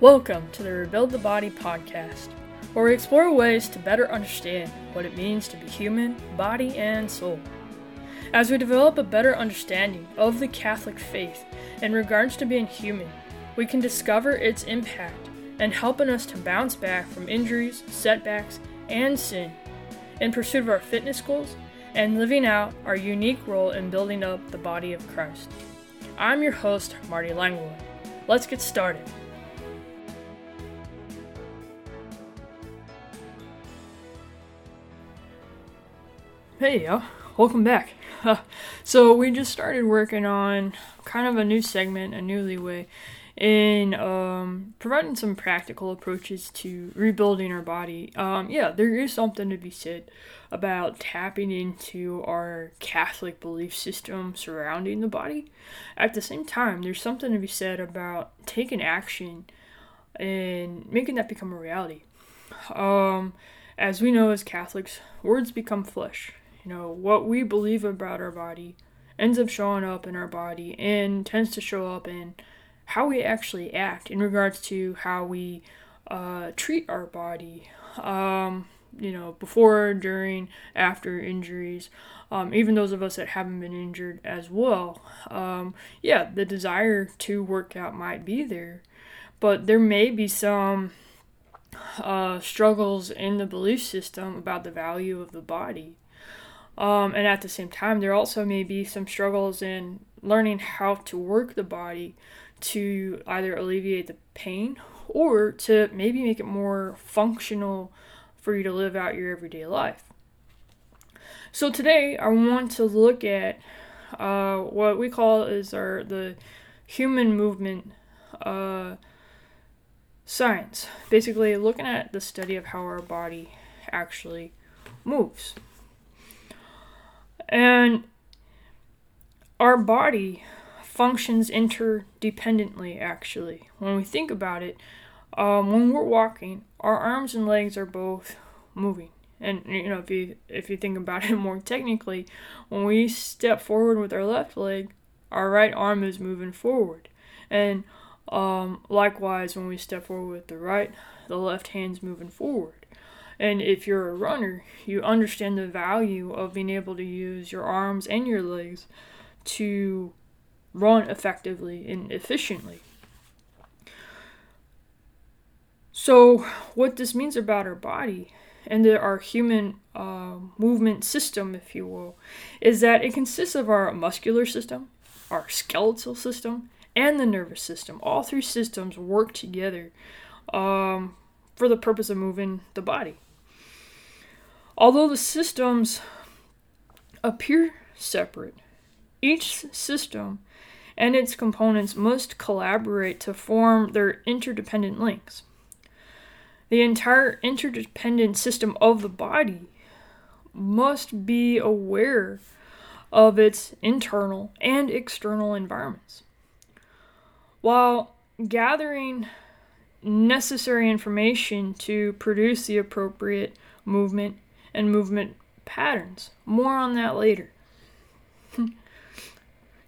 Welcome to the Rebuild the Body podcast, where we explore ways to better understand what it means to be human, body, and soul. As we develop a better understanding of the Catholic faith in regards to being human, we can discover its impact and helping us to bounce back from injuries, setbacks, and sin in pursuit of our fitness goals and living out our unique role in building up the body of Christ. I'm your host, Marty Langwood. Let's get started. Hey, yo, welcome back. so, we just started working on kind of a new segment, a new leeway, in um, providing some practical approaches to rebuilding our body. Um, yeah, there is something to be said about tapping into our Catholic belief system surrounding the body. At the same time, there's something to be said about taking action and making that become a reality. Um, as we know as Catholics, words become flesh. Know, what we believe about our body ends up showing up in our body and tends to show up in how we actually act in regards to how we uh, treat our body. Um, you know, before, during, after injuries, um, even those of us that haven't been injured as well. Um, yeah, the desire to work out might be there, but there may be some uh, struggles in the belief system about the value of the body. Um, and at the same time, there also may be some struggles in learning how to work the body to either alleviate the pain or to maybe make it more functional for you to live out your everyday life. So today I want to look at uh, what we call is our the human movement uh, science. Basically, looking at the study of how our body actually moves. And our body functions interdependently, actually. When we think about it, um, when we're walking, our arms and legs are both moving. And you know, if you if you think about it more technically, when we step forward with our left leg, our right arm is moving forward, and um, likewise, when we step forward with the right, the left hand's moving forward. And if you're a runner, you understand the value of being able to use your arms and your legs to run effectively and efficiently. So, what this means about our body and our human uh, movement system, if you will, is that it consists of our muscular system, our skeletal system, and the nervous system. All three systems work together um, for the purpose of moving the body. Although the systems appear separate, each system and its components must collaborate to form their interdependent links. The entire interdependent system of the body must be aware of its internal and external environments. While gathering necessary information to produce the appropriate movement and movement patterns. More on that later.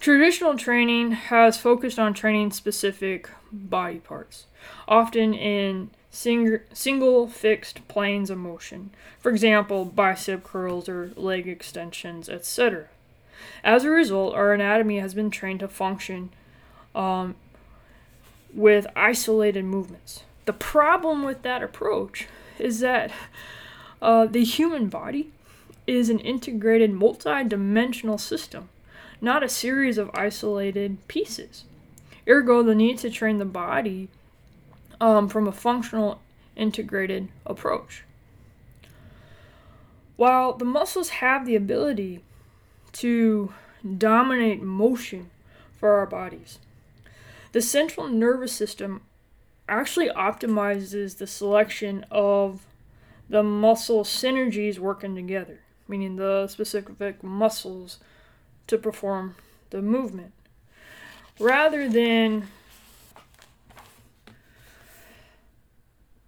Traditional training has focused on training specific body parts, often in sing- single fixed planes of motion, for example, bicep curls or leg extensions, etc. As a result, our anatomy has been trained to function um, with isolated movements. The problem with that approach is that uh, the human body is an integrated, multi dimensional system, not a series of isolated pieces. Ergo, the need to train the body um, from a functional, integrated approach. While the muscles have the ability to dominate motion for our bodies, the central nervous system actually optimizes the selection of the muscle synergies working together, meaning the specific muscles to perform the movement, rather than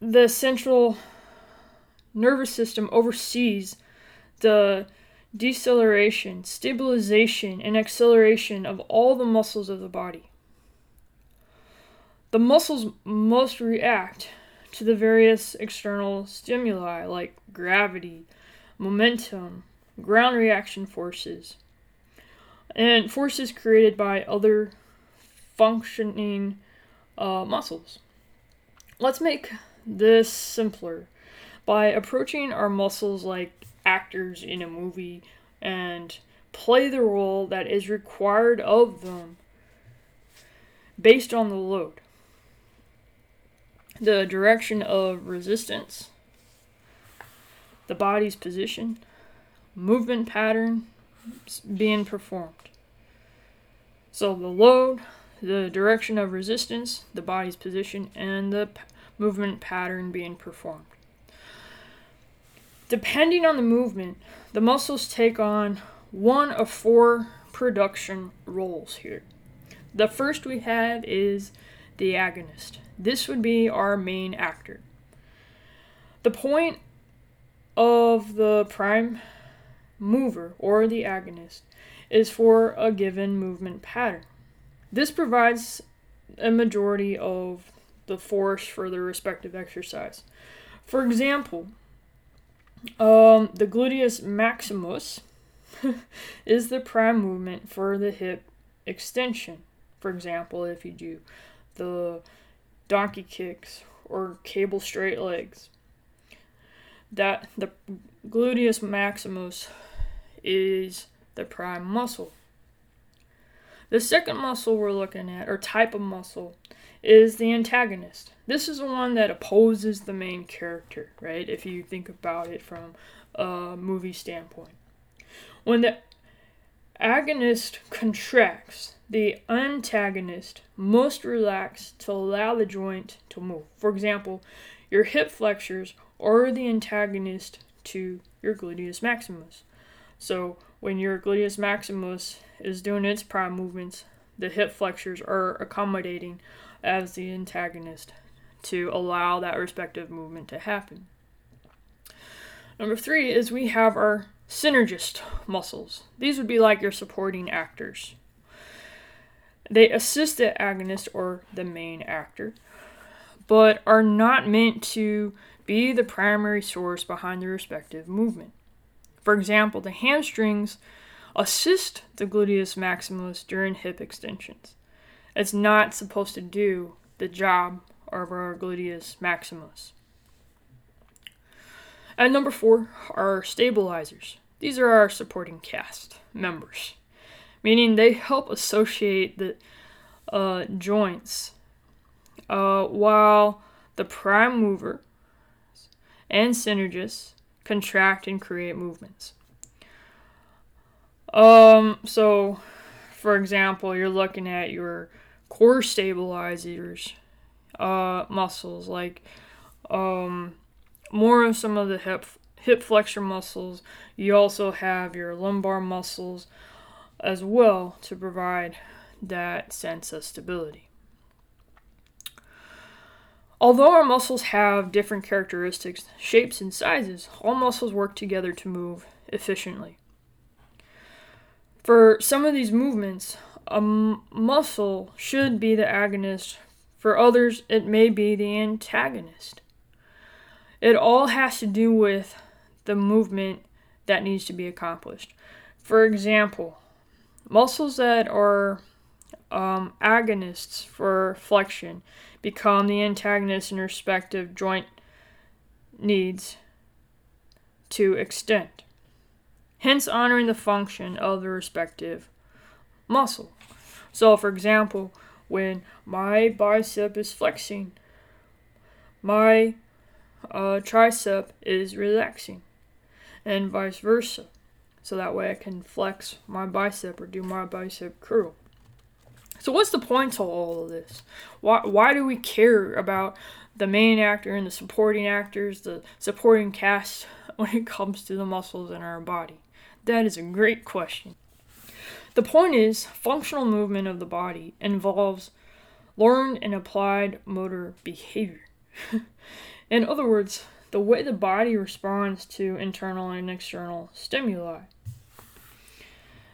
the central nervous system oversees the deceleration, stabilization, and acceleration of all the muscles of the body. The muscles must react to the various external stimuli like gravity, momentum, ground reaction forces, and forces created by other functioning uh, muscles. Let's make this simpler by approaching our muscles like actors in a movie and play the role that is required of them based on the load. The direction of resistance, the body's position, movement pattern being performed. So the load, the direction of resistance, the body's position, and the p- movement pattern being performed. Depending on the movement, the muscles take on one of four production roles here. The first we have is the agonist. This would be our main actor. The point of the prime mover or the agonist is for a given movement pattern. This provides a majority of the force for the respective exercise. For example, um, the gluteus maximus is the prime movement for the hip extension. For example, if you do the donkey kicks or cable straight legs, that the gluteus maximus is the prime muscle. The second muscle we're looking at, or type of muscle, is the antagonist. This is the one that opposes the main character, right? If you think about it from a movie standpoint. When the agonist contracts, the antagonist must relax to allow the joint to move. For example, your hip flexors are the antagonist to your gluteus maximus. So when your gluteus maximus is doing its prime movements, the hip flexors are accommodating as the antagonist to allow that respective movement to happen. Number three is we have our synergist muscles. These would be like your supporting actors. They assist the agonist or the main actor, but are not meant to be the primary source behind the respective movement. For example, the hamstrings assist the gluteus maximus during hip extensions. It's not supposed to do the job of our gluteus maximus. And number four are stabilizers. These are our supporting cast members, meaning they help associate the uh, joints uh, while the prime mover and synergists contract and create movements. Um, so, for example, you're looking at your core stabilizers, uh, muscles like um, more of some of the hip hip flexor muscles. You also have your lumbar muscles as well to provide that sense of stability. Although our muscles have different characteristics, shapes, and sizes, all muscles work together to move efficiently. For some of these movements, a m- muscle should be the agonist, for others, it may be the antagonist. It all has to do with the movement that needs to be accomplished. For example, muscles that are um, agonists for flexion become the antagonists in respective joint needs to extend, hence honoring the function of the respective muscle. So, for example, when my bicep is flexing, my uh, tricep is relaxing, and vice versa. So that way I can flex my bicep or do my bicep curl. So what's the point to all of this? Why why do we care about the main actor and the supporting actors, the supporting cast when it comes to the muscles in our body? That is a great question. The point is, functional movement of the body involves learned and applied motor behavior. in other words, the way the body responds to internal and external stimuli.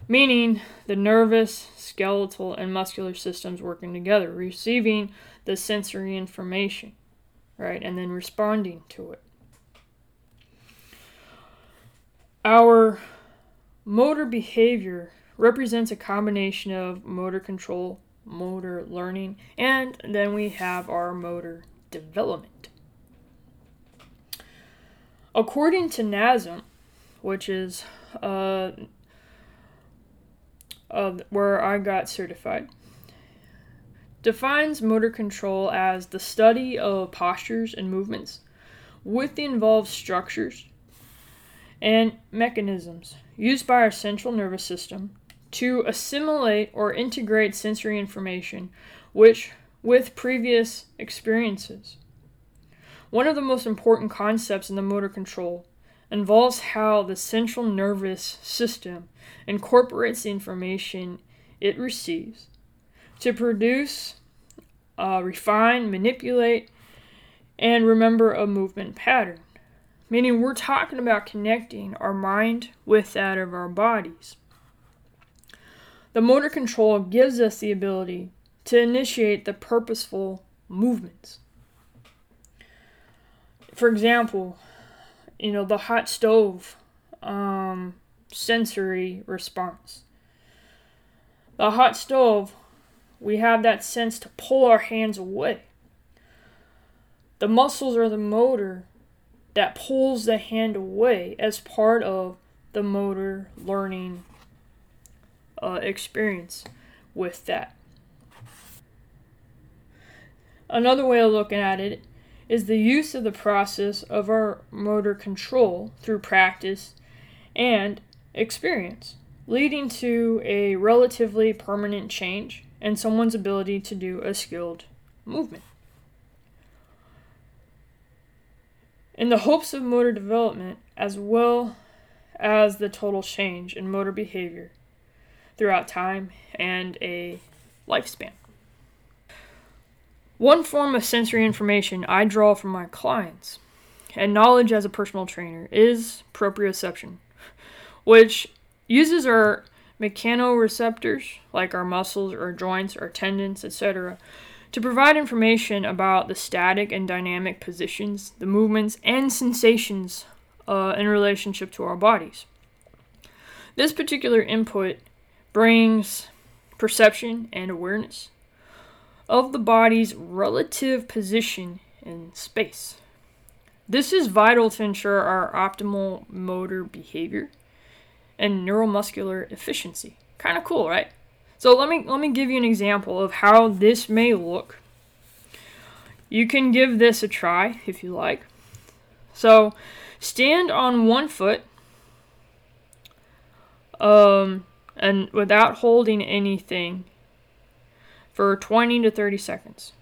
Meaning the nervous, skeletal, and muscular systems working together, receiving the sensory information, right, and then responding to it. Our motor behavior represents a combination of motor control, motor learning, and then we have our motor development. According to NASM, which is uh, uh, where I got certified, defines motor control as the study of postures and movements with the involved structures and mechanisms used by our central nervous system to assimilate or integrate sensory information which with previous experiences. One of the most important concepts in the motor control involves how the central nervous system incorporates the information it receives to produce, uh, refine, manipulate, and remember a movement pattern. Meaning, we're talking about connecting our mind with that of our bodies. The motor control gives us the ability to initiate the purposeful movements. For example, you know, the hot stove um, sensory response. The hot stove, we have that sense to pull our hands away. The muscles are the motor that pulls the hand away as part of the motor learning uh, experience with that. Another way of looking at it is the use of the process of our motor control through practice and experience, leading to a relatively permanent change in someone's ability to do a skilled movement. In the hopes of motor development, as well as the total change in motor behavior throughout time and a lifespan. One form of sensory information I draw from my clients and knowledge as a personal trainer is proprioception, which uses our mechanoreceptors, like our muscles, our joints, our tendons, etc., to provide information about the static and dynamic positions, the movements, and sensations uh, in relationship to our bodies. This particular input brings perception and awareness of the body's relative position in space. This is vital to ensure our optimal motor behavior and neuromuscular efficiency. Kind of cool, right? So let me let me give you an example of how this may look. You can give this a try if you like. So stand on one foot um, and without holding anything for 20 to 30 seconds.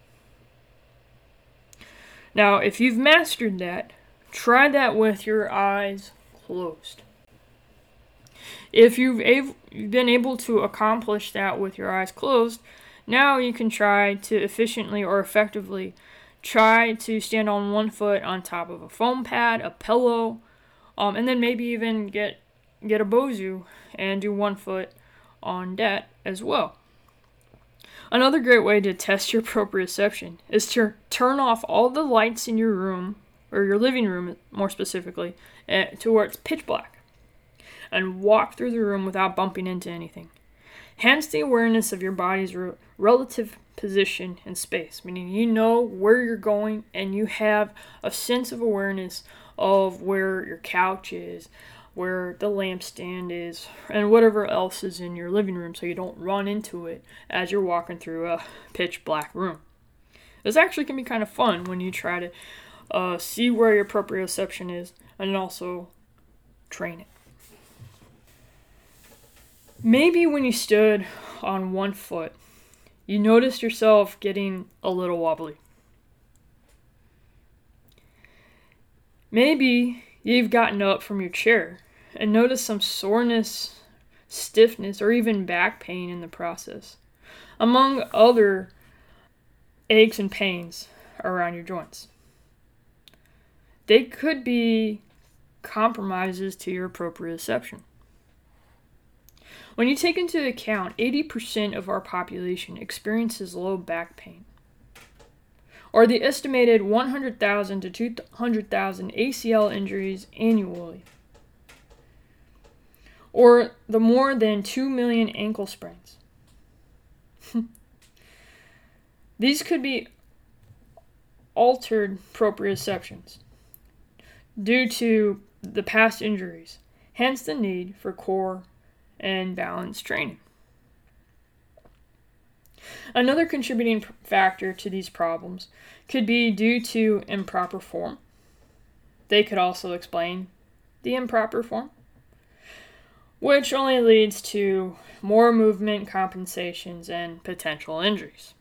Now, if you've mastered that, try that with your eyes closed. If you've been able to accomplish that with your eyes closed, now you can try to efficiently or effectively try to stand on one foot on top of a foam pad, a pillow, um, and then maybe even get get a Bosu and do one foot on that as well. Another great way to test your proprioception is to turn off all the lights in your room, or your living room more specifically, eh, to where it's pitch black and walk through the room without bumping into anything. Hence the awareness of your body's relative position in space, meaning you know where you're going and you have a sense of awareness of where your couch is, where the lampstand is, and whatever else is in your living room so you don't run into it as you're walking through a pitch black room. This actually can be kind of fun when you try to uh, see where your proprioception is and also train it. Maybe when you stood on one foot, you noticed yourself getting a little wobbly. Maybe you've gotten up from your chair and notice some soreness, stiffness, or even back pain in the process, among other aches and pains around your joints. They could be compromises to your proprioception. When you take into account 80% of our population experiences low back pain, or the estimated 100,000 to 200,000 ACL injuries annually, or the more than 2 million ankle sprains. These could be altered proprioceptions due to the past injuries, hence the need for core and balance training. Another contributing factor to these problems could be due to improper form. They could also explain the improper form which only leads to more movement compensations and potential injuries.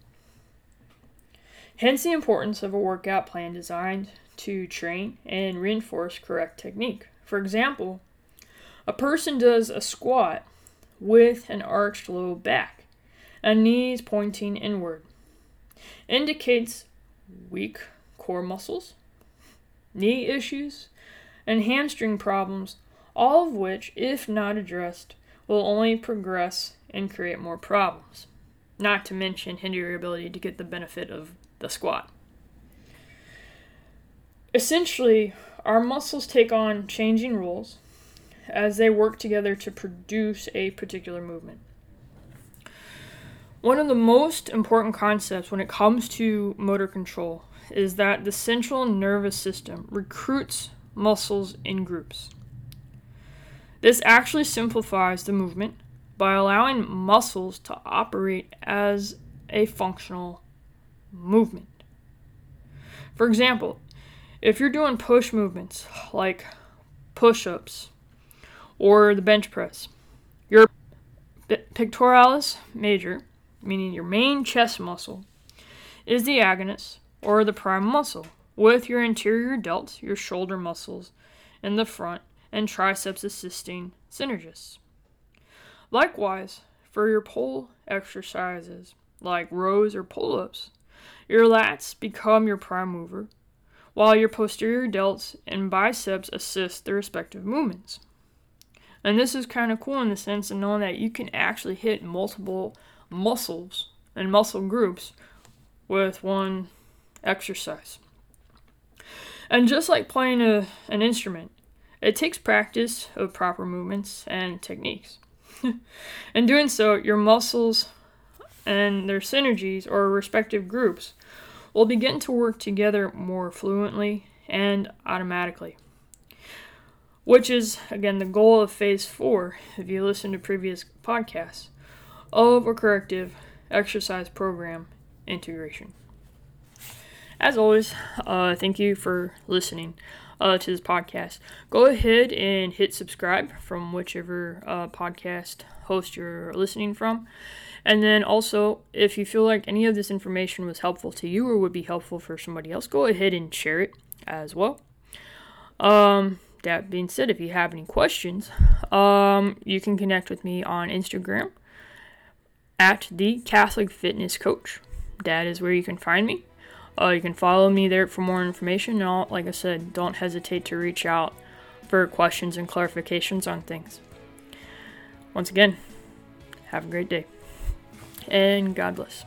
Hence, the importance of a workout plan designed to train and reinforce correct technique. For example, a person does a squat with an arched low back and knees pointing inward. Indicates weak core muscles, knee issues, and hamstring problems all of which, if not addressed, will only progress and create more problems, not to mention hinder your ability to get the benefit of the squat. Essentially, our muscles take on changing roles as they work together to produce a particular movement. One of the most important concepts when it comes to motor control is that the central nervous system recruits muscles in groups. This actually simplifies the movement by allowing muscles to operate as a functional movement. For example, if you're doing push movements like push ups or the bench press, your pectoralis major, meaning your main chest muscle, is the agonist or the prime muscle, with your anterior delts, your shoulder muscles, in the front and triceps assisting synergists. Likewise, for your pull exercises like rows or pull ups, your lats become your prime mover, while your posterior delts and biceps assist the respective movements. And this is kind of cool in the sense of knowing that you can actually hit multiple muscles and muscle groups with one exercise. And just like playing a, an instrument, it takes practice of proper movements and techniques. In doing so, your muscles and their synergies or respective groups will begin to work together more fluently and automatically. Which is, again, the goal of phase four, if you listen to previous podcasts, of a corrective exercise program integration. As always, uh, thank you for listening uh, to this podcast. Go ahead and hit subscribe from whichever uh, podcast host you're listening from. And then also, if you feel like any of this information was helpful to you or would be helpful for somebody else, go ahead and share it as well. Um, that being said, if you have any questions, um, you can connect with me on Instagram at the Catholic Fitness Coach. That is where you can find me. Uh, you can follow me there for more information. And like I said, don't hesitate to reach out for questions and clarifications on things. Once again, have a great day and God bless.